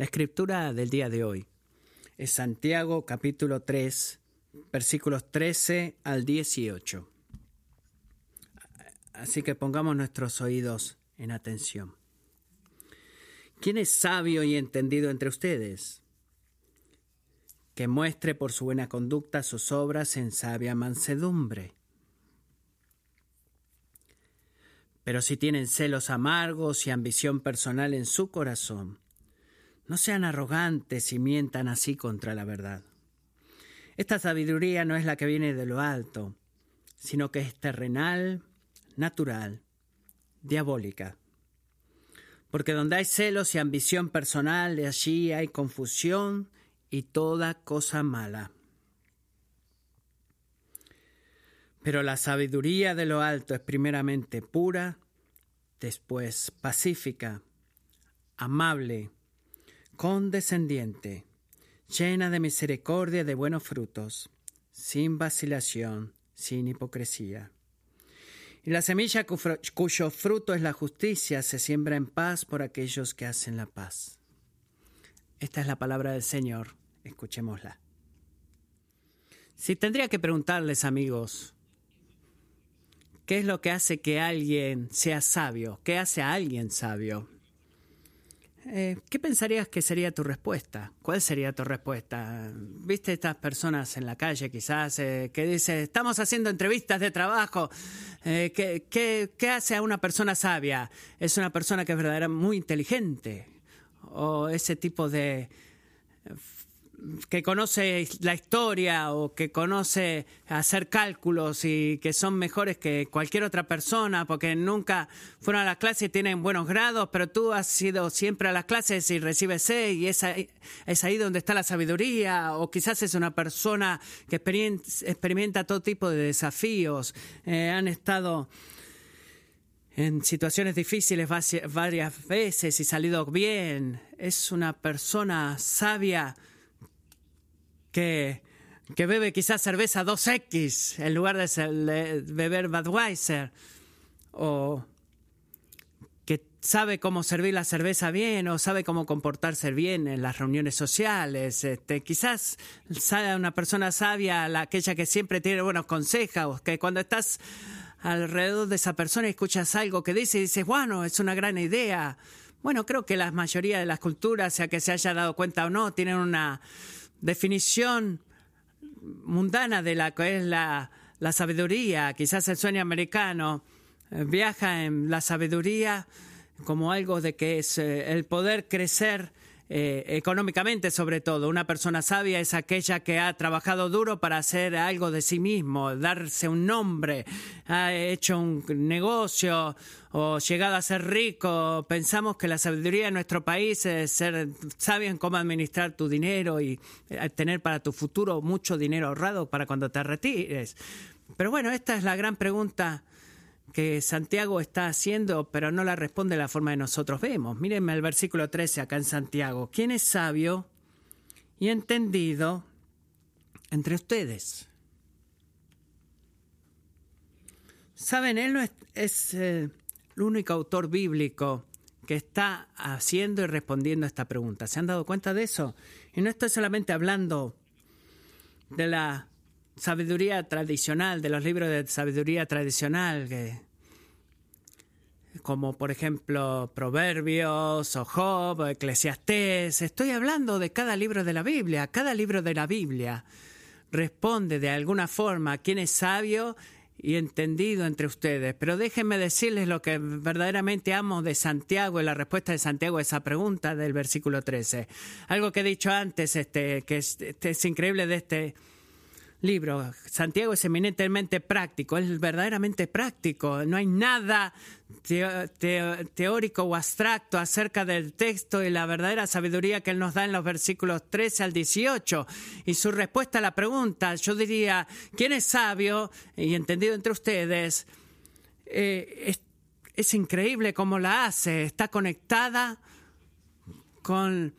La escritura del día de hoy es Santiago capítulo 3, versículos 13 al 18. Así que pongamos nuestros oídos en atención. ¿Quién es sabio y entendido entre ustedes? Que muestre por su buena conducta sus obras en sabia mansedumbre. Pero si tienen celos amargos y ambición personal en su corazón, no sean arrogantes y mientan así contra la verdad. Esta sabiduría no es la que viene de lo alto, sino que es terrenal, natural, diabólica. Porque donde hay celos y ambición personal, allí hay confusión y toda cosa mala. Pero la sabiduría de lo alto es primeramente pura, después pacífica, amable, condescendiente, llena de misericordia y de buenos frutos, sin vacilación, sin hipocresía. Y la semilla cuyo fruto es la justicia se siembra en paz por aquellos que hacen la paz. Esta es la palabra del Señor, escuchémosla. Si tendría que preguntarles, amigos, ¿qué es lo que hace que alguien sea sabio? ¿Qué hace a alguien sabio? Eh, ¿Qué pensarías que sería tu respuesta? ¿Cuál sería tu respuesta? ¿Viste estas personas en la calle quizás eh, que dicen, estamos haciendo entrevistas de trabajo? Eh, ¿qué, qué, hace a una persona sabia? Es una persona que es verdaderamente muy inteligente. O ese tipo de que conoce la historia o que conoce hacer cálculos y que son mejores que cualquier otra persona porque nunca fueron a las clases y tienen buenos grados, pero tú has ido siempre a las clases y recibes C y es ahí, es ahí donde está la sabiduría o quizás es una persona que experimenta todo tipo de desafíos, eh, han estado en situaciones difíciles varias veces y salido bien, es una persona sabia que, que bebe quizás cerveza 2X en lugar de beber Budweiser, o que sabe cómo servir la cerveza bien o sabe cómo comportarse bien en las reuniones sociales. Este, quizás sea una persona sabia, la, aquella que siempre tiene buenos consejos, que cuando estás alrededor de esa persona escuchas algo que dice y dices, bueno, es una gran idea. Bueno, creo que la mayoría de las culturas, sea que se haya dado cuenta o no, tienen una definición mundana de la que es la, sabiduría. Quizás el sueño americano eh, viaja en la sabiduría como algo de que es eh, el poder crecer eh, económicamente sobre todo. Una persona sabia es aquella que ha trabajado duro para hacer algo de sí mismo, darse un nombre, ha hecho un negocio o llegado a ser rico. Pensamos que la sabiduría de nuestro país es ser sabio en cómo administrar tu dinero y eh, tener para tu futuro mucho dinero ahorrado para cuando te retires. Pero bueno, esta es la gran pregunta que Santiago está haciendo, pero no la responde de la forma que nosotros vemos. Mírenme el versículo 13 acá en Santiago. ¿Quién es sabio y entendido entre ustedes? Saben, él no es, eh, el único autor bíblico que está haciendo y respondiendo a esta pregunta. ¿Se han dado cuenta de eso? Y no estoy solamente hablando de la sabiduría tradicional, de los libros de sabiduría tradicional, como por ejemplo Proverbios o Job o Eclesiastés. Estoy hablando de cada libro de la Biblia. Cada libro de la Biblia responde de alguna forma a es sabio y entendido entre ustedes. Pero déjenme decirles lo que verdaderamente amo de Santiago y la respuesta de Santiago a esa pregunta del versículo 13. Algo que he dicho antes, este, que es, este, es increíble de este libro. Santiago es eminentemente práctico, es verdaderamente práctico. No hay nada teórico o abstracto acerca del texto y la verdadera sabiduría que él nos da en los versículos 13 al 18. Y su respuesta a la pregunta, yo diría, ¿quién es sabio y entendido entre ustedes? Eh, es, es increíble cómo la hace, está conectada con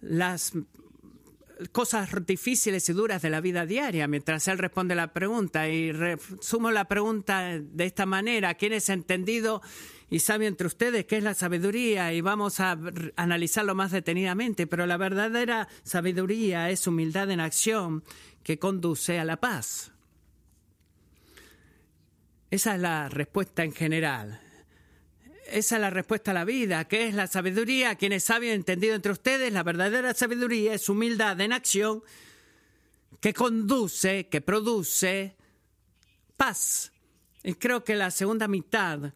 las cosas difíciles y duras de la vida diaria, mientras él responde la pregunta. Y resumo la pregunta de esta manera, ¿quién es entendido y sabio entre ustedes, qué es la sabiduría, y vamos a analizarlo más detenidamente, pero la verdadera sabiduría es humildad en acción que conduce a la paz. Esa es la respuesta en general. Esa es la respuesta a la vida. ¿Qué es la sabiduría? ¿Quién es sabio entendido entre ustedes? La verdadera sabiduría es humildad en acción que conduce, que produce paz. Y creo que la segunda mitad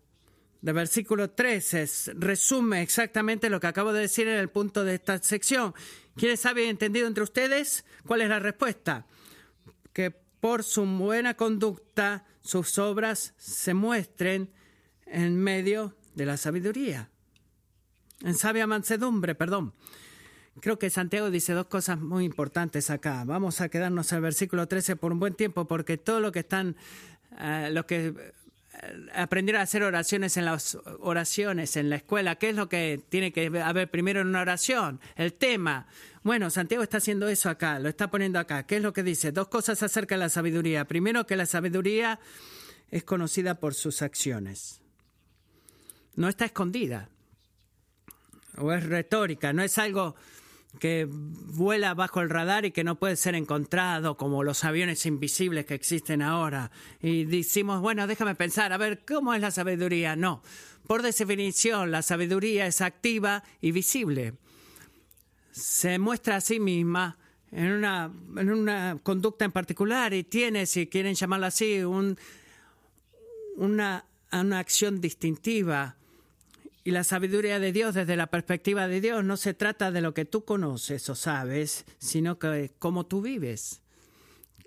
del versículo 13 resume exactamente lo que acabo de decir en el punto de esta sección. ¿Quién es sabio entendido entre ustedes? ¿Cuál es la respuesta? Que por su buena conducta sus obras se muestren en medio de la sabiduría. En sabia mansedumbre, perdón. Creo que Santiago dice dos cosas muy importantes acá. Vamos a quedarnos al versículo 13 por un buen tiempo porque todo lo que están, uh, lo que eh, aprender a hacer oraciones en las oraciones en la escuela, ¿qué es lo que tiene que haber primero en una oración? El tema. Bueno, Santiago está haciendo eso acá, lo está poniendo acá. ¿Qué es lo que dice? Dos cosas acerca de la sabiduría. Primero, que la sabiduría es conocida por sus acciones no está escondida o es retórica, no es algo que vuela bajo el radar y que no puede ser encontrado como los aviones invisibles que existen ahora. Y decimos, bueno, déjame pensar, a ver, ¿cómo es la sabiduría? No, por definición, la sabiduría es activa y visible. Se muestra a sí misma en una, en una conducta en particular y tiene, si quieren llamarlo así, un, una, una acción distintiva y la sabiduría de Dios desde la perspectiva de Dios no se trata de lo que tú conoces o sabes, sino que cómo tú vives.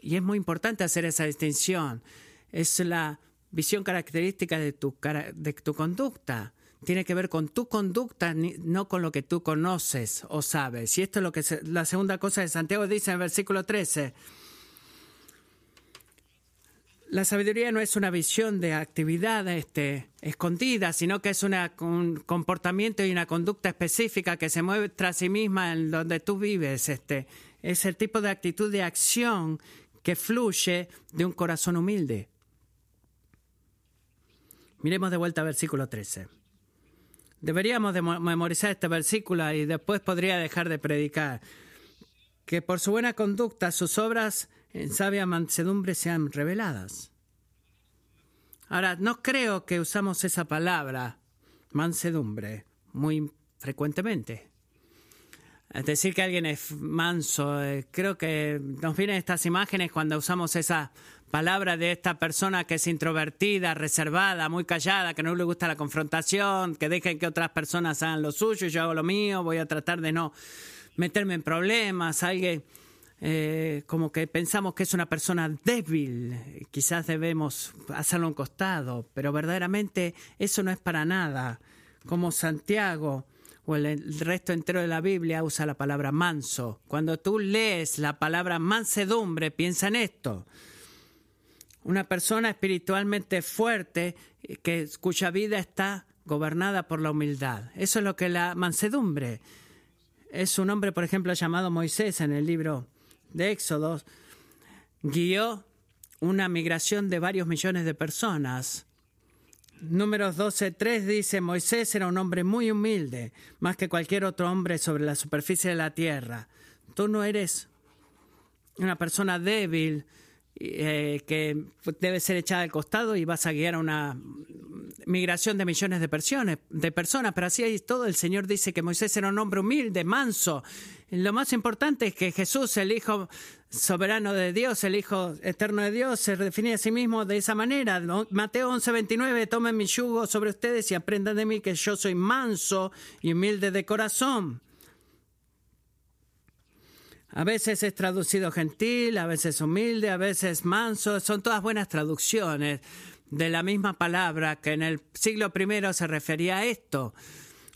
Y es muy importante hacer esa distinción. Es la visión característica de tu, de tu conducta. Tiene que ver con tu conducta, no con lo que tú conoces o sabes. Y esto es lo que la segunda cosa de Santiago dice en el versículo 13. La sabiduría no es una visión de actividad este, escondida, sino que es un comportamiento y una conducta específica que se mueve tras sí misma en donde tú vives. Este, es el tipo de actitud de acción que fluye de un corazón humilde. Miremos de vuelta al versículo 13. Deberíamos de memorizar este versículo y después podría dejar de predicar. Que por su buena conducta sus obras en sabia mansedumbre sean reveladas. Ahora, no creo que usamos esa palabra, mansedumbre, muy frecuentemente. Es decir, que alguien es manso, eh, creo que nos vienen estas imágenes cuando usamos esa palabra de esta persona que es introvertida, reservada, muy callada, que no le gusta la confrontación, que dejen que otras personas hagan lo suyo, yo hago lo mío, voy a tratar de no meterme en problemas, alguien eh, como que pensamos que es una persona débil, quizás debemos hacerlo a un costado, pero verdaderamente eso no es para nada. Como Santiago o el resto entero de la Biblia usa la palabra manso. Cuando tú lees la palabra mansedumbre, piensa en esto. Una persona espiritualmente fuerte que, cuya vida está gobernada por la humildad. Eso es lo que la mansedumbre. Es un hombre, por ejemplo, llamado Moisés en el libro de Éxodo guió una migración de varios millones de personas. Números 12.3 dice, Moisés era un hombre muy humilde, más que cualquier otro hombre sobre la superficie de la tierra. Tú no eres una persona débil eh, que debe ser echada al costado y vas a guiar a una migración de millones de personas, de personas, pero así es todo. El Señor dice que Moisés era un hombre humilde, manso. Lo más importante es que Jesús, el Hijo soberano de Dios, el Hijo eterno de Dios, se define a sí mismo de esa manera. Mateo 11:29, tomen mi yugo sobre ustedes y aprendan de mí que yo soy manso y humilde de corazón. A veces es traducido gentil, a veces humilde, a veces manso, son todas buenas traducciones de la misma palabra que en el siglo I se refería a esto,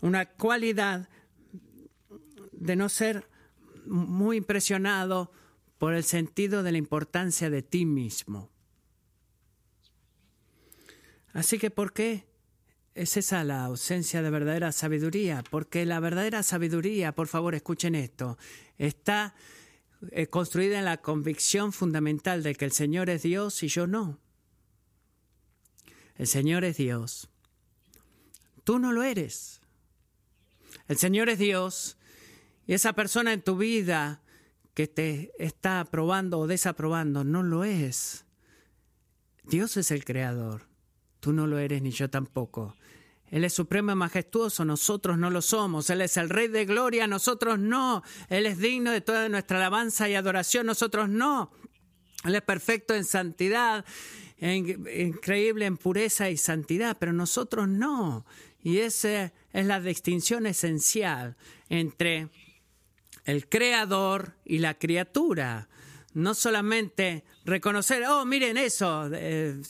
una cualidad de no ser muy impresionado por el sentido de la importancia de ti mismo. Así que, ¿por qué es esa la ausencia de verdadera sabiduría? Porque la verdadera sabiduría, por favor, escuchen esto, está eh, construida en la convicción fundamental de que el Señor es Dios y yo no. El Señor es Dios. Tú no lo eres. El Señor es Dios y esa persona en tu vida que te está aprobando o desaprobando no lo es. Dios es el creador. Tú no lo eres ni yo tampoco. Él es supremo y majestuoso, nosotros no lo somos. Él es el Rey de Gloria, nosotros no. Él es digno de toda nuestra alabanza y adoración, nosotros no. Él es perfecto en santidad, increíble en pureza y santidad, pero nosotros no. Y esa es la distinción esencial entre el creador y la criatura no solamente reconocer, oh, miren eso, eh,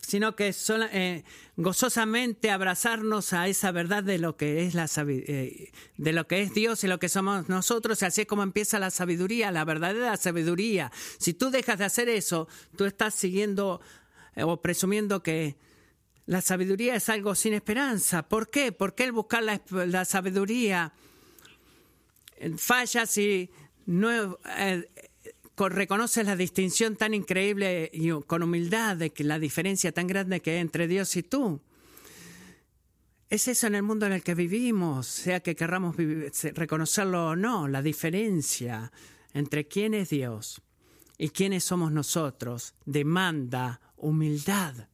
sino que eh, gozosamente abrazarnos a esa verdad de lo que es la eh, de lo que es Dios y lo que somos nosotros, así es como empieza la sabiduría, la verdadera sabiduría. Si tú dejas de hacer eso, tú estás siguiendo o presumiendo que la sabiduría es algo sin esperanza. ¿Por qué? Porque el buscar la sabiduría falla si no reconoces la distinción tan increíble y con humildad de que la diferencia tan grande que hay entre Dios y tú. Es eso en el mundo en el que vivimos, sea que querramos reconocerlo o no, la diferencia entre quién es Dios y quiénes somos nosotros demanda humildad.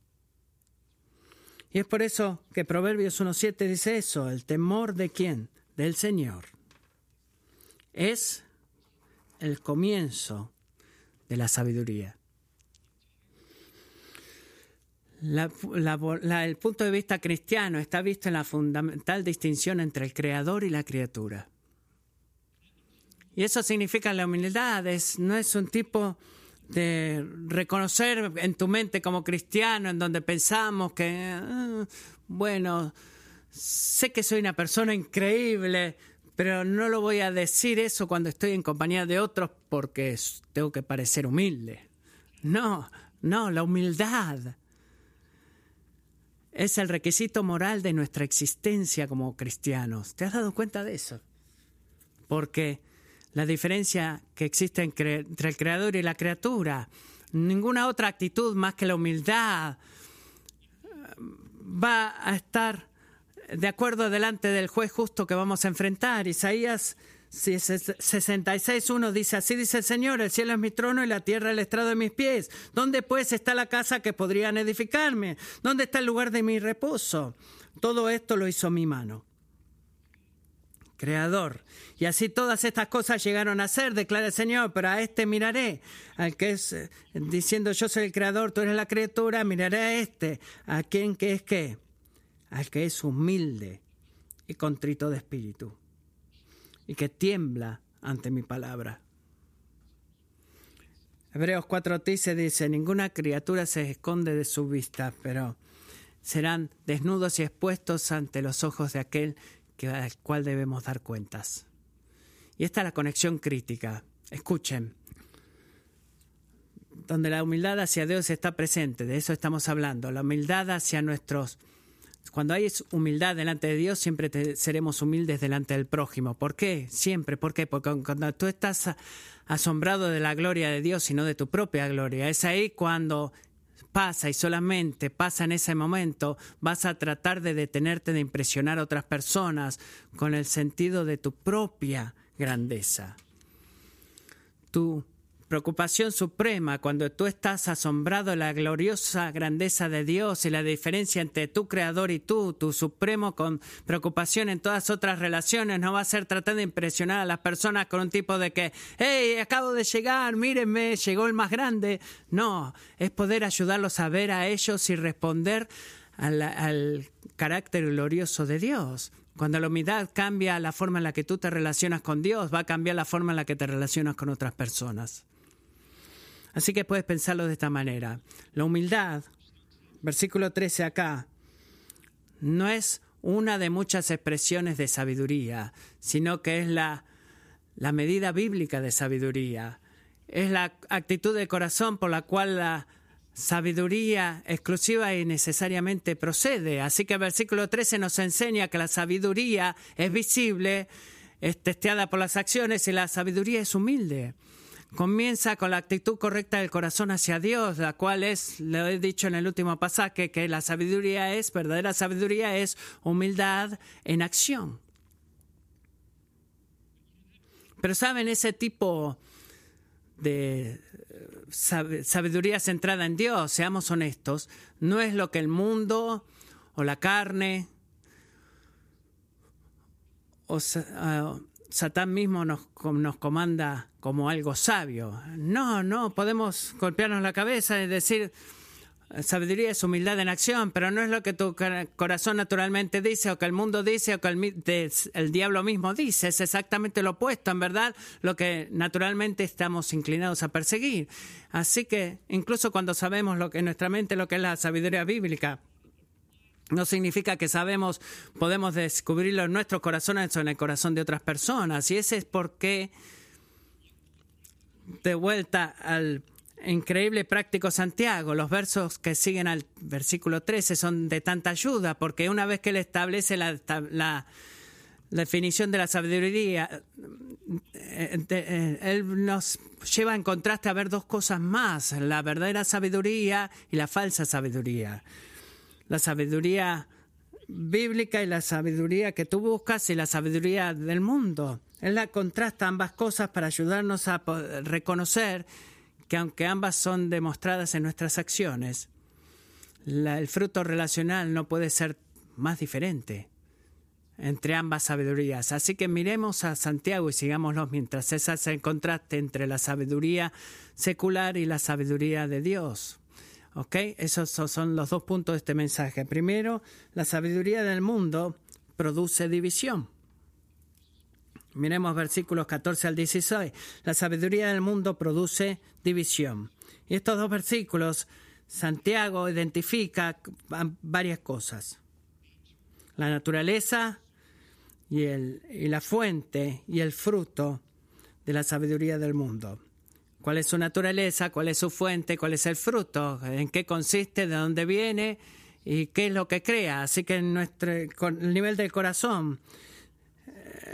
Y es por eso que Proverbios 1.7 dice eso, el temor de quién? Del Señor. Es el comienzo de la sabiduría. el punto de vista cristiano está visto en la fundamental distinción entre el creador y la criatura. Y eso significa la humildad, no es un tipo de reconocer en tu mente como cristiano, en donde pensamos que, ah, bueno, sé que soy una persona increíble, pero no lo voy a decir eso cuando estoy en compañía de otros porque tengo que parecer humilde. No, no, la humildad es el requisito moral de nuestra existencia como cristianos. ¿Te has dado cuenta de eso? Porque la diferencia que existe entre el creador y la criatura, ninguna otra actitud más que la humildad va a estar de acuerdo delante del juez justo que vamos a enfrentar. Isaías 66.1 dice, así dice el Señor, el cielo es mi trono y la tierra el estrado de mis pies. ¿Dónde pues está la casa que podrían edificarme? ¿Dónde está el lugar de mi reposo? Todo esto lo hizo mi mano. Creador. Y así todas estas cosas llegaron a ser, declara el Señor, pero a este miraré, al que es, eh, diciendo yo soy el creador, tú eres la criatura, miraré a este, a quien que es qué al que es humilde y contrito de espíritu, y que tiembla ante mi palabra. Hebreos 4.13 dice, ninguna criatura se esconde de su vista, pero serán desnudos y expuestos ante los ojos de aquel que, al cual debemos dar cuentas. Y esta es la conexión crítica. Escuchen, donde la humildad hacia Dios está presente, de eso estamos hablando, la humildad hacia nuestros cuando hay humildad delante de Dios, siempre seremos humildes delante del prójimo. ¿Por qué? Siempre. ¿Por qué? Porque cuando tú estás asombrado de la gloria de Dios y no de tu propia gloria, es ahí cuando pasa y solamente pasa en ese momento, vas a tratar de detenerte de impresionar a otras personas con el sentido de tu propia grandeza. Tú preocupación suprema cuando tú estás asombrado de la gloriosa grandeza de Dios y la diferencia entre tu creador y tú, tu supremo con preocupación en todas otras relaciones, no va a ser tratar de impresionar a las personas con un tipo de que, hey, acabo de llegar, mírenme, llegó el más grande. No, es poder ayudarlos a ver a ellos y responder al, al carácter glorioso de Dios. Cuando la humildad cambia la forma en la que tú te relacionas con Dios, va a cambiar la forma en la que te relacionas con otras personas. Así que puedes pensarlo de esta manera. La humildad, versículo 13 acá, no es una de muchas expresiones de sabiduría, sino que es la, la medida bíblica de sabiduría. Es la actitud de corazón por la cual la sabiduría exclusiva y necesariamente procede. Así que el versículo 13 nos enseña que la sabiduría es visible, es testeada por las acciones y la sabiduría es humilde. Comienza con la actitud correcta del corazón hacia Dios, la cual es, lo he dicho en el último pasaje, que la sabiduría es, verdadera sabiduría es humildad en acción. Pero saben, ese tipo de sabiduría centrada en Dios, seamos honestos, no es lo que el mundo o la carne o ah, Satán mismo nos, nos comanda como algo sabio. No, no, podemos golpearnos la cabeza y decir, sabiduría es humildad en acción, pero no es lo que tu corazón naturalmente dice o que el mundo dice o que el, diablo mismo dice, es exactamente lo opuesto, en verdad, lo que naturalmente estamos inclinados a perseguir. Así que incluso cuando sabemos lo que en nuestra mente lo que es la sabiduría bíblica, no significa que sabemos, podemos descubrirlo en nuestros corazones o en el corazón de otras personas. Y ese es por qué, de vuelta al increíble práctico Santiago, los versos que siguen al versículo 13 son de tanta ayuda, porque una vez que él establece la, la definición de la sabiduría, eh, eh, él nos lleva en contraste a ver dos cosas más, la verdadera sabiduría y la falsa sabiduría. La sabiduría bíblica y la sabiduría que tú buscas y la sabiduría del mundo. Él la contrasta ambas cosas para ayudarnos a reconocer que aunque ambas son demostradas en nuestras acciones, el fruto relacional no puede ser más diferente entre ambas sabidurías. Así que miremos a Santiago y sigámoslo mientras ese es el contraste entre la sabiduría secular y la sabiduría de Dios. ¿Ok? Esos son los dos puntos de este mensaje. Primero, la sabiduría del mundo produce división. Miremos versículos 14 al 16. La sabiduría del mundo produce división. Y estos dos versículos, Santiago identifica varias cosas. La naturaleza y, el, y la fuente y el fruto de la sabiduría del mundo cuál es su naturaleza, cuál es su fuente, cuál es el fruto, en qué consiste, de dónde viene y qué es lo que crea. Así que nuestro, el nivel del corazón,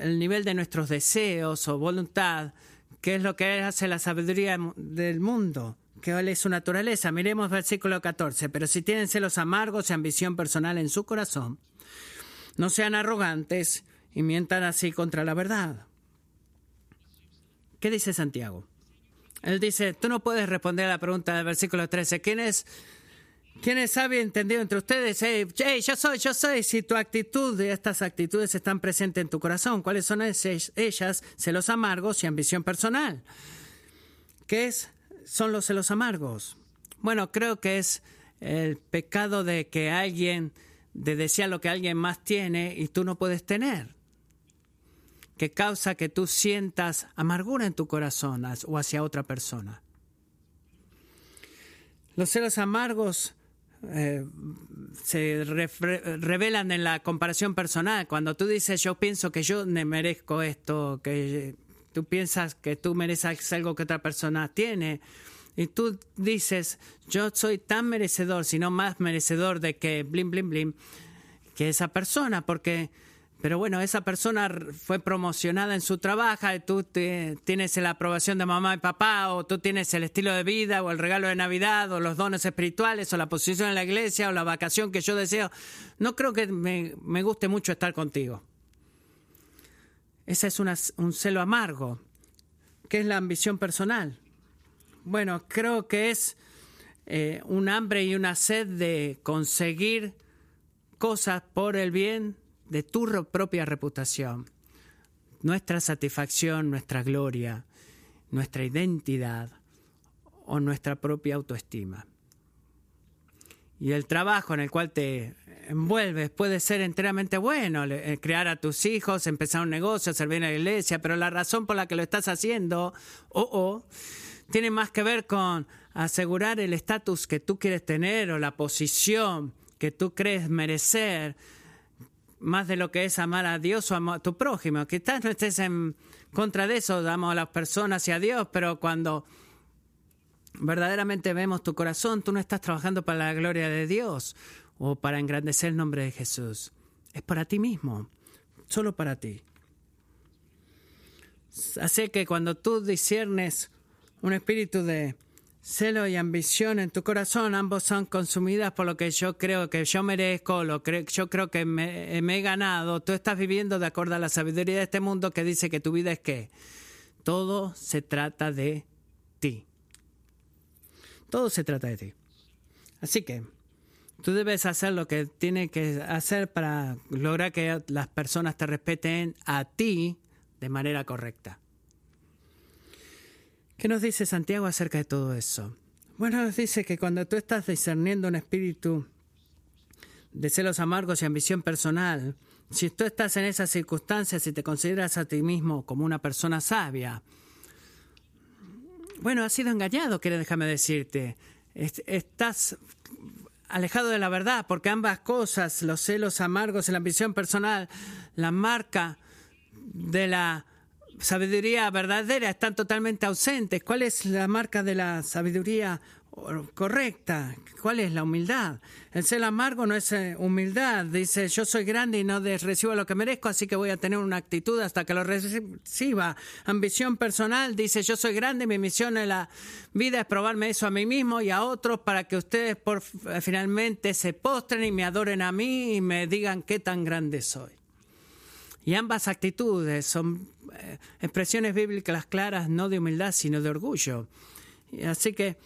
el nivel de nuestros deseos o voluntad, qué es lo que hace la sabiduría del mundo, cuál es su naturaleza. Miremos versículo 14. Pero si tienen celos amargos y ambición personal en su corazón, no sean arrogantes y mientan así contra la verdad. ¿Qué dice Santiago? Él dice, tú no puedes responder a la pregunta del versículo 13. ¿Quién es, quién es sabio entendido entre ustedes? Hey, yo soy, yo soy. Si tu actitud y estas actitudes están presentes en tu corazón, ¿cuáles son ellas? Celos amargos y ambición personal. ¿Qué es? son los celos amargos? Bueno, creo que es el pecado de que alguien, de desear lo que alguien más tiene y tú no puedes tener que causa que tú sientas amargura en tu corazón o hacia otra persona. Los celos amargos eh, se revelan en la comparación personal. Cuando tú dices yo pienso que yo me merezco esto, que tú piensas que tú mereces algo que otra persona tiene, y tú dices yo soy tan merecedor, si no más merecedor de que blim, blim, blim, que esa persona, porque pero bueno, esa persona fue promocionada en su trabajo, y tú tienes la aprobación de mamá y papá, o tú tienes el estilo de vida, o el regalo de Navidad, o los dones espirituales, o la posición en la iglesia, o la vacación que yo deseo. No creo que me, guste mucho estar contigo. Ese es un celo amargo. ¿Qué es la ambición personal? Bueno, creo que es eh, un hambre y una sed de conseguir cosas por el bien de tu propia reputación, nuestra satisfacción, nuestra gloria, nuestra identidad o nuestra propia autoestima. Y el trabajo en el cual te envuelves puede ser enteramente bueno, eh, crear a tus hijos, empezar un negocio, servir en la iglesia, pero la razón por la que lo estás haciendo, o o tiene más que ver con asegurar el estatus que tú quieres tener o la posición que tú crees merecer más de lo que es amar a Dios o a tu prójimo. Quizás no estés en contra de eso, damos a las personas y a Dios, pero cuando verdaderamente vemos tu corazón, tú no estás trabajando para la gloria de Dios o para engrandecer el nombre de Jesús. Es para ti mismo, solo para ti. Así que cuando tú disiernes un espíritu de celo y ambición en tu corazón, ambos son consumidas por lo que yo creo que yo merezco, lo que yo creo que me, me, he ganado. Tú estás viviendo de acuerdo a la sabiduría de este mundo que dice que tu vida es qué. Todo se trata de ti. Todo se trata de ti. Así que tú debes hacer lo que tienes que hacer para lograr que las personas te respeten a ti de manera correcta. ¿Qué nos dice Santiago acerca de todo eso? Bueno, nos dice que cuando tú estás discerniendo un espíritu de celos amargos y ambición personal, si tú estás en esas circunstancias y te consideras a ti mismo como una persona sabia, bueno, has sido engañado, quiere déjame decirte. Estás alejado de la verdad, porque ambas cosas, los celos amargos y la ambición personal, la marca de la sabiduría verdadera están totalmente ausentes. ¿Cuál es la marca de la sabiduría correcta? ¿Cuál es la humildad? El ser amargo no es eh, humildad. Dice, yo soy grande y no recibo lo que merezco, así que voy a tener una actitud hasta que lo reciba. Ambición personal, dice, yo soy grande, mi misión en la vida es probarme eso a mí mismo y a otros para que ustedes por, finalmente se postren y me adoren a mí y me digan qué tan grande soy. Y ambas actitudes son eh, expresiones bíblicas claras, no de humildad, sino de orgullo. Así que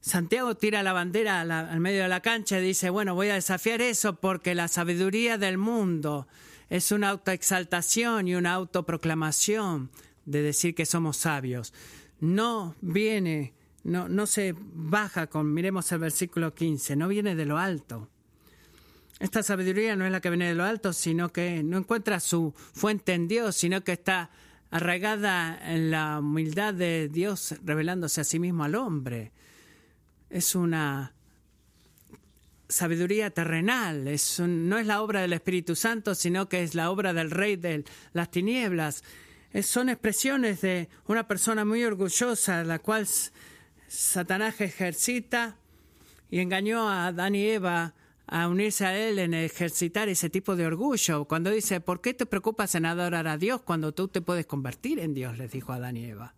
Santiago tira la bandera al medio de la cancha y dice, bueno, voy a desafiar eso porque la sabiduría del mundo es una autoexaltación y una autoproclamación de decir que somos sabios. No viene, no, no se baja con, miremos el versículo 15, no viene de lo alto. Esta sabiduría no es la que viene de lo alto, sino que no encuentra su fuente en Dios, sino que está arraigada en la humildad de Dios revelándose a sí mismo al hombre. Es una sabiduría terrenal, no es la obra del Espíritu Santo, sino que es la obra del Rey de las tinieblas. son expresiones de una persona muy orgullosa, la cual Satanás ejercita y engañó a Adán y Eva a unirse a Él en ejercitar ese tipo de orgullo. Cuando dice, ¿por qué te preocupas en adorar a Dios cuando tú te puedes convertir en Dios? Les dijo Adán y Eva.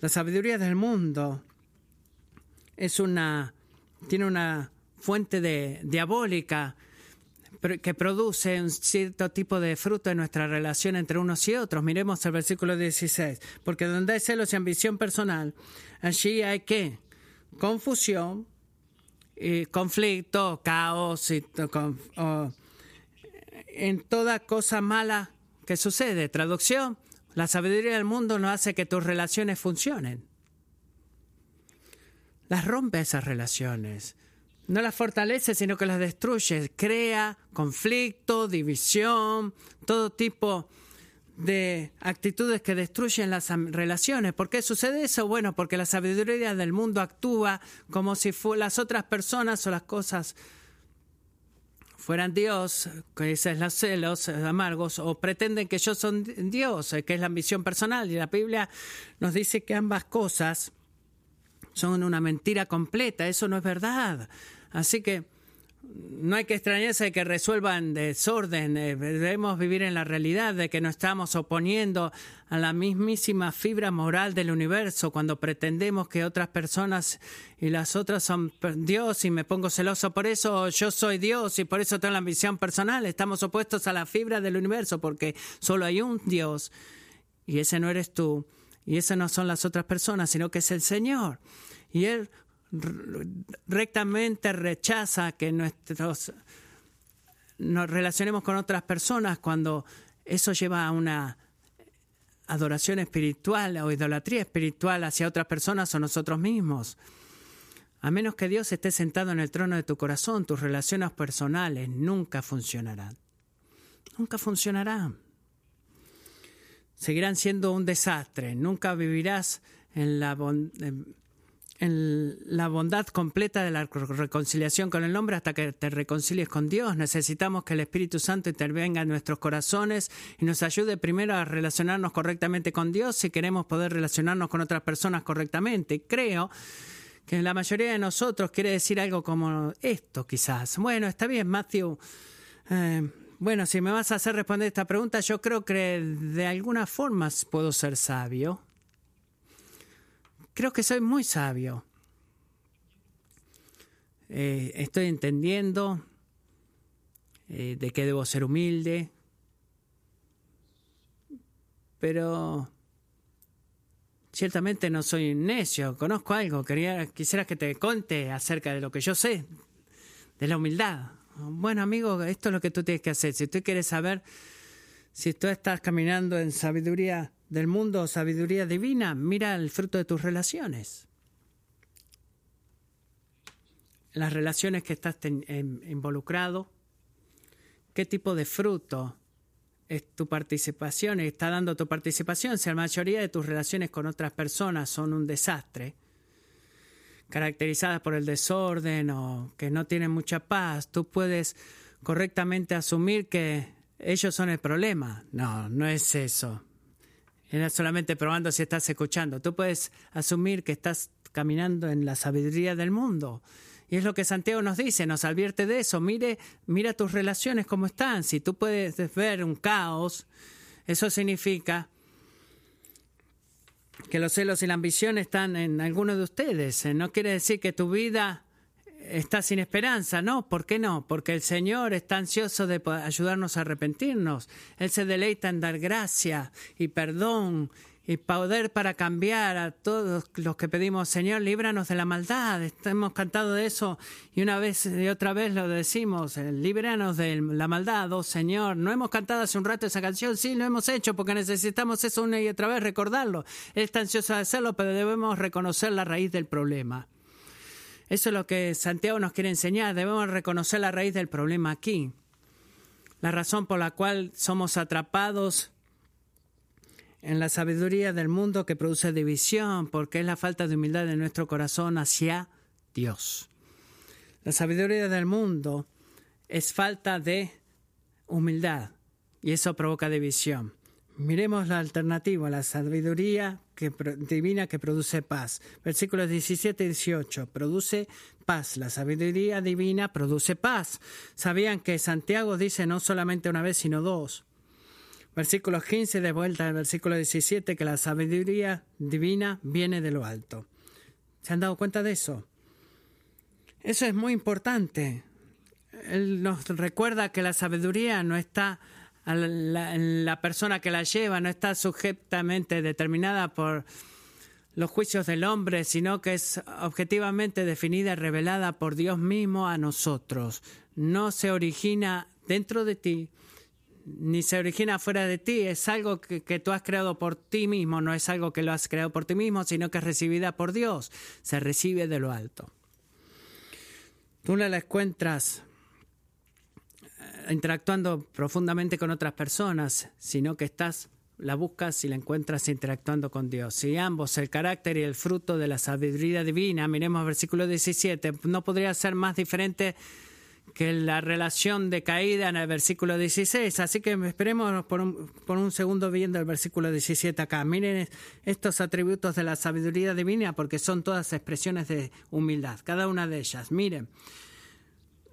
La sabiduría del mundo es una, tiene una fuente de, diabólica que produce un cierto tipo de fruto en nuestra relación entre unos y otros. Miremos el versículo 16. Porque donde hay celos y ambición personal, allí hay que confusión, conflicto, caos, y, en toda cosa mala que sucede. Traducción, la sabiduría del mundo no hace que tus relaciones funcionen. Las rompe esas relaciones. No las fortalece, sino que las destruye. Crea conflicto, división, todo tipo de actitudes que destruyen las relaciones. ¿Por qué sucede eso? Bueno, porque la sabiduría del mundo actúa como si las otras personas o las cosas fueran Dios, que es los celos amargos, o pretenden que yo son Dios, que es la ambición personal. Y la Biblia nos dice que ambas cosas son una mentira completa. Eso no es verdad. Así que no hay que extrañarse de que resuelvan desorden. Eh, debemos vivir en la realidad de que no estamos oponiendo a la mismísima fibra moral del universo cuando pretendemos que otras personas y las otras son Dios y me pongo celoso por eso, yo soy Dios y por eso tengo la ambición personal. Estamos opuestos a la fibra del universo porque solo hay un Dios y ese no eres tú y esas no son las otras personas, sino que es el Señor. Y Él rectamente rechaza que nuestros nos relacionemos con otras personas cuando eso lleva a una adoración espiritual o idolatría espiritual hacia otras personas o nosotros mismos. A menos que Dios esté sentado en el trono de tu corazón, tus relaciones personales nunca funcionarán. Nunca funcionarán. Seguirán siendo un desastre. Nunca vivirás en la, en la bondad completa de la reconciliación con el hombre hasta que te reconcilies con Dios. Necesitamos que el Espíritu Santo intervenga en nuestros corazones y nos ayude primero a relacionarnos correctamente con Dios si queremos poder relacionarnos con otras personas correctamente. Creo que la mayoría de nosotros quiere decir algo como esto, quizás. Bueno, está bien, Matthew. Eh, Bueno, si me vas a hacer responder esta pregunta, yo creo que de alguna forma puedo ser sabio. Creo que soy muy sabio. Eh, estoy entendiendo eh, de que debo ser humilde, pero ciertamente no soy necio, conozco algo, quería, quisiera que te conte acerca de lo que yo sé, de la humildad. Bueno, amigo, esto es lo que tú tienes que hacer. Si tú quieres saber si tú estás caminando en sabiduría del mundo sabiduría divina, mira el fruto de tus relaciones. Las relaciones que estás involucrado, qué tipo de fruto es tu participación, está dando tu participación. Si la mayoría de tus relaciones con otras personas son un desastre, caracterizadas por el desorden o que no tienen mucha paz, tú puedes correctamente asumir que ellos son el problema. No, no es eso. Era solamente probando si estás escuchando. Tú puedes asumir que estás caminando en la sabiduría del mundo y es lo que Santiago nos dice, nos advierte de eso. Mire, mira tus relaciones cómo están. Si tú puedes ver un caos, eso significa que los celos y la ambición están en algunos de ustedes. No quiere decir que tu vida está sin esperanza, no, ¿por qué no? Porque el Señor está ansioso de ayudarnos a arrepentirnos. Él se deleita en dar gracia y perdón y poder para cambiar a todos los que pedimos, Señor, líbranos de la maldad. Hemos cantado de eso y una vez y otra vez lo decimos, eh, líbranos de la maldad, oh Señor. No hemos cantado hace un rato esa canción, sí, lo hemos hecho porque necesitamos eso una y otra vez, recordarlo. Él está ansioso de hacerlo, pero debemos reconocer la raíz del problema. Eso es lo que Santiago nos quiere enseñar, debemos reconocer la raíz del problema aquí. La razón por la cual somos atrapados en la sabiduría del mundo que produce división, porque es la falta de humildad de nuestro corazón hacia Dios. La sabiduría del mundo es falta de humildad y eso provoca división. Miremos la alternativa, la sabiduría divina que produce paz. Versículos 17 y 18. Produce paz. La sabiduría divina produce paz. Sabían que Santiago dice no solamente una vez, sino dos. Versículo 15 de vuelta al versículo 17 que la sabiduría divina viene de lo alto. ¿Se han dado cuenta de eso? Eso es muy importante. Él nos recuerda que la sabiduría no está la persona que la lleva, no está sujetamente determinada por los juicios del hombre, sino que es objetivamente definida y revelada por Dios mismo a nosotros. No se origina dentro de ti, ni se origina fuera de ti, es algo que, tú has creado por ti mismo, no es algo que lo has creado por ti mismo, sino que es recibida por Dios, se recibe de lo alto. Tú no la encuentras interactuando profundamente con otras personas, sino que estás la buscas y la encuentras interactuando con Dios. Y ambos, el carácter y el fruto de la sabiduría divina, miremos versículo 17, no podría ser más diferente que la relación de caída en el versículo 16. Así que esperemos por un, por un segundo viendo el versículo 17 acá. Miren estos atributos de la sabiduría divina porque son todas expresiones de humildad, cada una de ellas. Miren.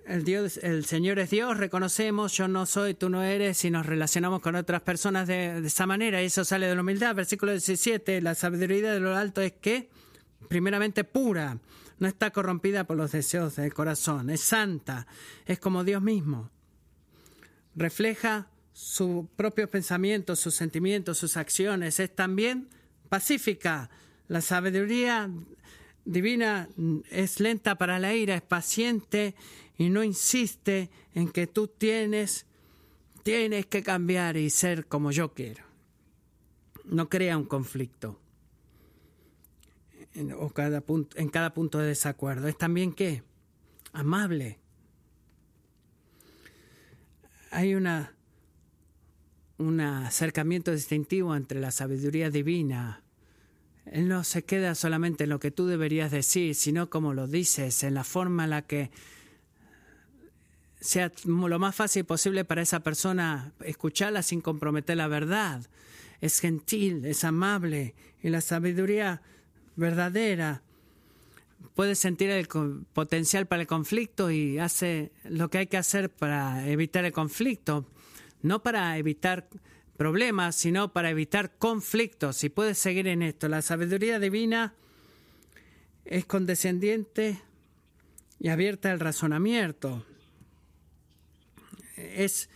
El, Dios, el Señor es Dios, reconocemos, yo no soy, tú no eres, y nos relacionamos con otras personas de, esa manera, y eso sale de la humildad. Versículo 17, la sabiduría de lo alto es que, primeramente, pura, no está corrompida por los deseos del corazón, es santa, es como Dios mismo. Refleja sus propios pensamientos, sus sentimientos, sus acciones, es también pacífica. La sabiduría divina es lenta para la ira, es paciente y no insiste en que tú tienes, tienes que cambiar y ser como yo quiero. No crea un conflicto en, o cada punto, en cada punto de desacuerdo. Es también que amable. Hay una un acercamiento distintivo entre la sabiduría divina. Él no se queda solamente en lo que tú deberías decir, sino como lo dices, en la forma en la que sea lo más fácil posible para esa persona escucharla sin comprometer la verdad. Es gentil, es amable y la sabiduría verdadera puede sentir el potencial para el conflicto y hace lo que hay que hacer para evitar el conflicto. no para evitar problemas, sino para evitar conflictos. Y puedes seguir en esto. La sabiduría divina es condescendiente y abierta al razonamiento. Es,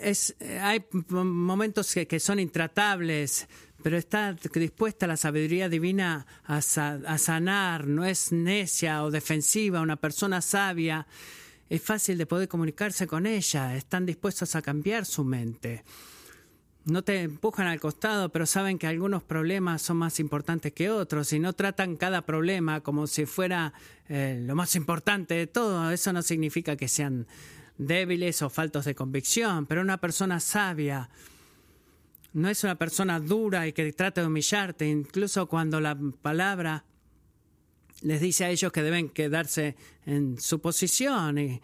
es, hay momentos que, son intratables, pero está dispuesta la sabiduría divina a, a sanar, no es necia o defensiva, una persona sabia es fácil de poder comunicarse con ella, están dispuestos a cambiar su mente. No te empujan al costado, pero saben que algunos problemas son más importantes que otros y no tratan cada problema como si fuera eh, lo más importante de todo. Eso no significa que sean débiles o faltos de convicción, pero una persona sabia no es una persona dura y que trata de humillarte, incluso cuando la palabra les dice a ellos que deben quedarse en su posición. Y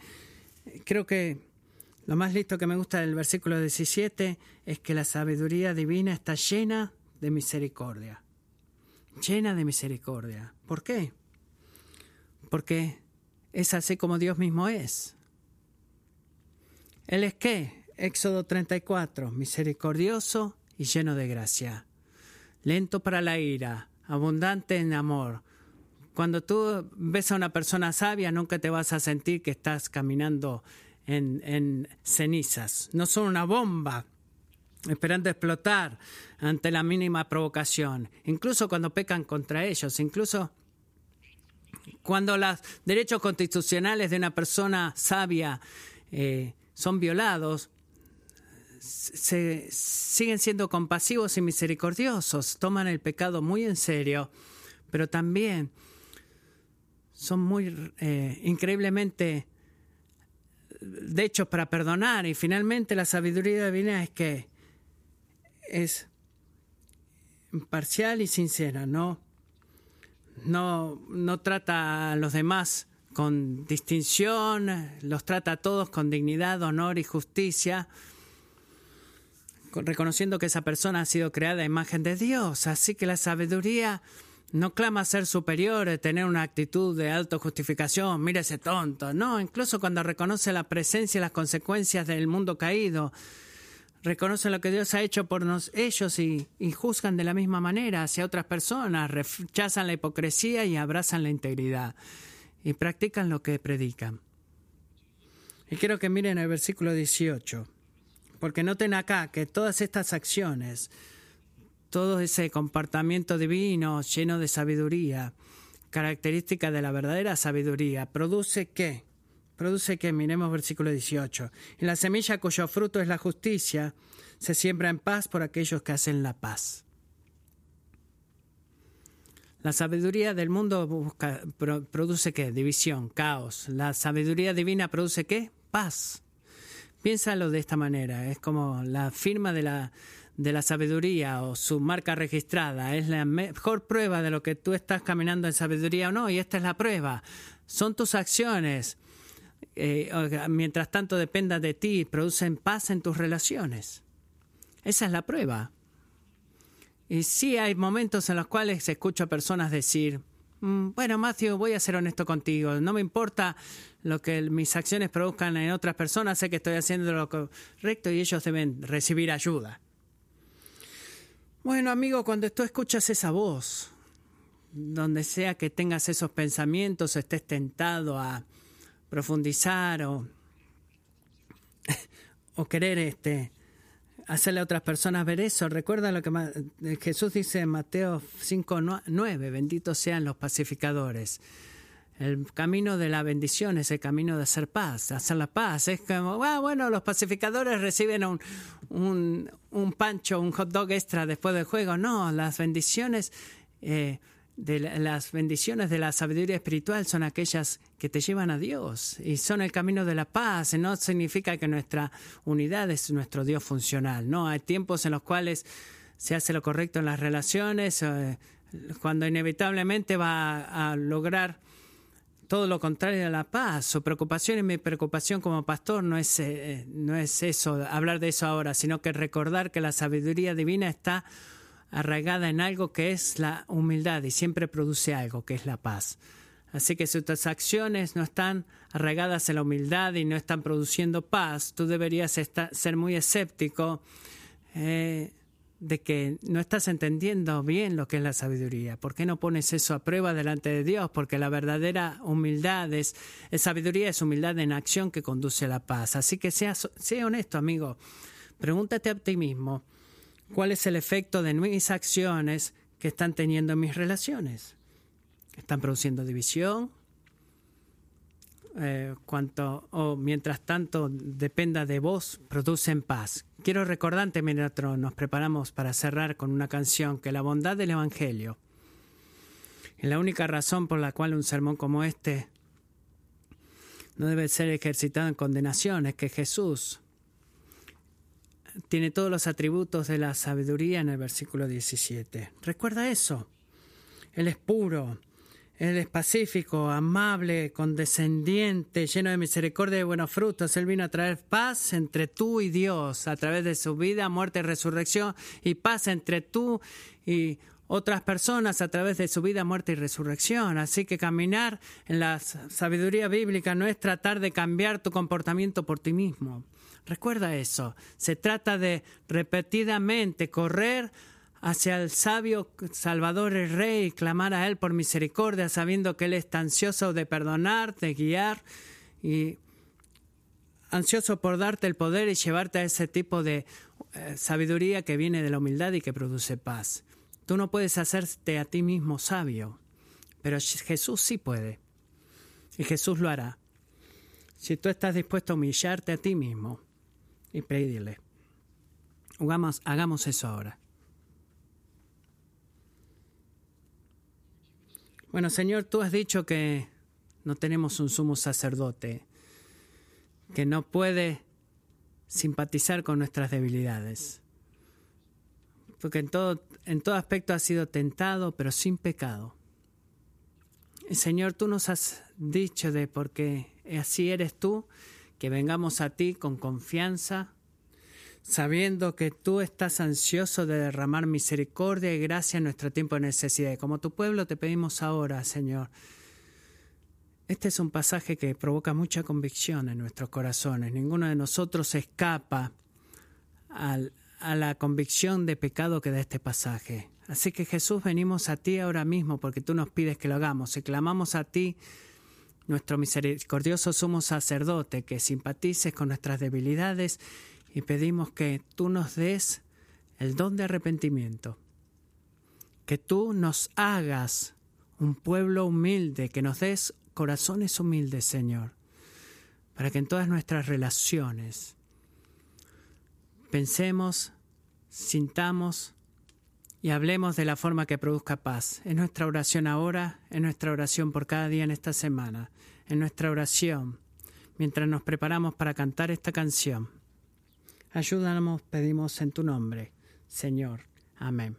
creo que lo más listo que me gusta del versículo 17 es que la sabiduría divina está llena de misericordia. Llena de misericordia. ¿Por qué? Porque es así como Dios mismo es. Él es qué? Éxodo 34, misericordioso y lleno de gracia, lento para la ira, abundante en amor, cuando tú ves a una persona sabia, nunca te vas a sentir que estás caminando en, cenizas. No son una bomba esperando explotar ante la mínima provocación, incluso cuando pecan contra ellos, incluso cuando los derechos constitucionales de una persona sabia eh, son violados, se, siguen siendo compasivos y misericordiosos, toman el pecado muy en serio, pero también son muy eh, increíblemente de hecho para perdonar. Y finalmente la sabiduría divina es que es imparcial y sincera, no, no, no trata a los demás con distinción, los trata a todos con dignidad, honor y justicia, reconociendo que esa persona ha sido creada a imagen de Dios. Así que la sabiduría no clama ser superior, eh, tener una actitud de autojustificación, mire ese tonto. No, incluso cuando reconoce la presencia y las consecuencias del mundo caído, reconoce lo que Dios ha hecho por ellos y, y, juzgan de la misma manera hacia otras personas, rechazan la hipocresía y abrazan la integridad y practican lo que predican. Y quiero que miren el versículo 18, porque noten acá que todas estas acciones, todo ese comportamiento divino lleno de sabiduría, característica de la verdadera sabiduría, produce qué? Produce que, miremos versículo 18, en la semilla cuyo fruto es la justicia, se siembra en paz por aquellos que hacen la paz. La sabiduría del mundo busca, produce qué? División, caos. La sabiduría divina produce qué? Paz. Piénsalo de esta manera, es como la firma de la, de la sabiduría o su marca registrada. Es la mejor prueba de lo que tú estás caminando en sabiduría o no. Y esta es la prueba. Son tus acciones. Eh, mientras tanto dependa de ti, producen paz en tus relaciones. Esa es la prueba. Y sí hay momentos en los cuales escucho a personas decir, mm, bueno, Matthew, voy a ser honesto contigo. No me importa lo que mis acciones produzcan en otras personas, sé que estoy haciendo lo correcto y ellos deben recibir ayuda. Bueno, amigo, cuando tú escuchas esa voz, donde sea que tengas esos pensamientos, estés tentado a profundizar o, o querer este, hacerle a otras personas ver eso, recuerda lo que Jesús dice en Mateo 5, 9, benditos sean los pacificadores. El camino de la bendición es el camino de hacer paz, hacer la paz. Es como, ah, bueno, los pacificadores reciben un, un, un, pancho, un hot dog extra después del juego. No, las bendiciones, eh, de las bendiciones de la sabiduría espiritual son aquellas que te llevan a Dios y son el camino de la paz. No significa que nuestra unidad es nuestro Dios funcional. No, hay tiempos en los cuales se hace lo correcto en las relaciones, eh, cuando inevitablemente va a lograr todo lo contrario a la paz. Su preocupación y mi preocupación como pastor no es, eh, no es eso, hablar de eso ahora, sino que recordar que la sabiduría divina está arraigada en algo que es la humildad y siempre produce algo que es la paz. Así que si tus acciones no están arraigadas en la humildad y no están produciendo paz, tú deberías ser muy escéptico eh, de que no estás entendiendo bien lo que es la sabiduría. ¿Por qué no pones eso a prueba delante de Dios? Porque la verdadera humildad es, sabiduría, es humildad en acción que conduce a la paz. Así que sea, sea honesto, amigo. Pregúntate a ti mismo, ¿cuál es el efecto de mis acciones que están teniendo en mis relaciones? están produciendo división. Eh, cuanto o mientras tanto dependa de vos, producen paz. Quiero recordarte mientras nos preparamos para cerrar con una canción que la bondad del Evangelio es la única razón por la cual un sermón como este no debe ser ejercitado en condenación, es que Jesús tiene todos los atributos de la sabiduría en el versículo 17. Recuerda eso. Él es puro, él es pacífico, amable, condescendiente, lleno de misericordia y buenos frutos. Él vino a traer paz entre tú y Dios a través de su vida, muerte y resurrección, y paz entre tú y otras personas a través de su vida, muerte y resurrección. Así que caminar en la sabiduría bíblica no es tratar de cambiar tu comportamiento por ti mismo. Recuerda eso. Se trata de repetidamente correr hacia el sabio Salvador el Rey, clamar a Él por misericordia, sabiendo que Él está ansioso de perdonar, de guiar y ansioso por darte el poder y llevarte a ese tipo de eh, sabiduría que viene de la humildad y que produce paz. Tú no puedes hacerte a ti mismo sabio, pero Jesús sí puede. Y Jesús lo hará. Si tú estás dispuesto a humillarte a ti mismo y pedirle. Hagamos, hagamos eso ahora. Bueno, Señor, tú has dicho que no tenemos un sumo sacerdote que no puede simpatizar con nuestras debilidades. Porque en todo, en todo aspecto ha sido tentado, pero sin pecado. Señor, tú nos has dicho de porque así eres tú, que vengamos a ti con confianza, sabiendo que tú estás ansioso de derramar misericordia y gracia en nuestro tiempo de necesidad. Y como tu pueblo te pedimos ahora, Señor, este es un pasaje que provoca mucha convicción en nuestros corazones. Ninguno de nosotros escapa a la convicción de pecado que da este pasaje. Así que Jesús, venimos a ti ahora mismo porque tú nos pides que lo hagamos y clamamos a ti, nuestro misericordioso sumo sacerdote, que simpatices con nuestras debilidades y pedimos que tú nos des el don de arrepentimiento, que tú nos hagas un pueblo humilde, que nos des corazones humildes, Señor, para que en todas nuestras relaciones pensemos, sintamos y hablemos de la forma que produzca paz. En nuestra oración ahora, en nuestra oración por cada día en esta semana, en nuestra oración, mientras nos preparamos para cantar esta canción. Ayúdanos, pedimos en tu nombre, Señor. Amén.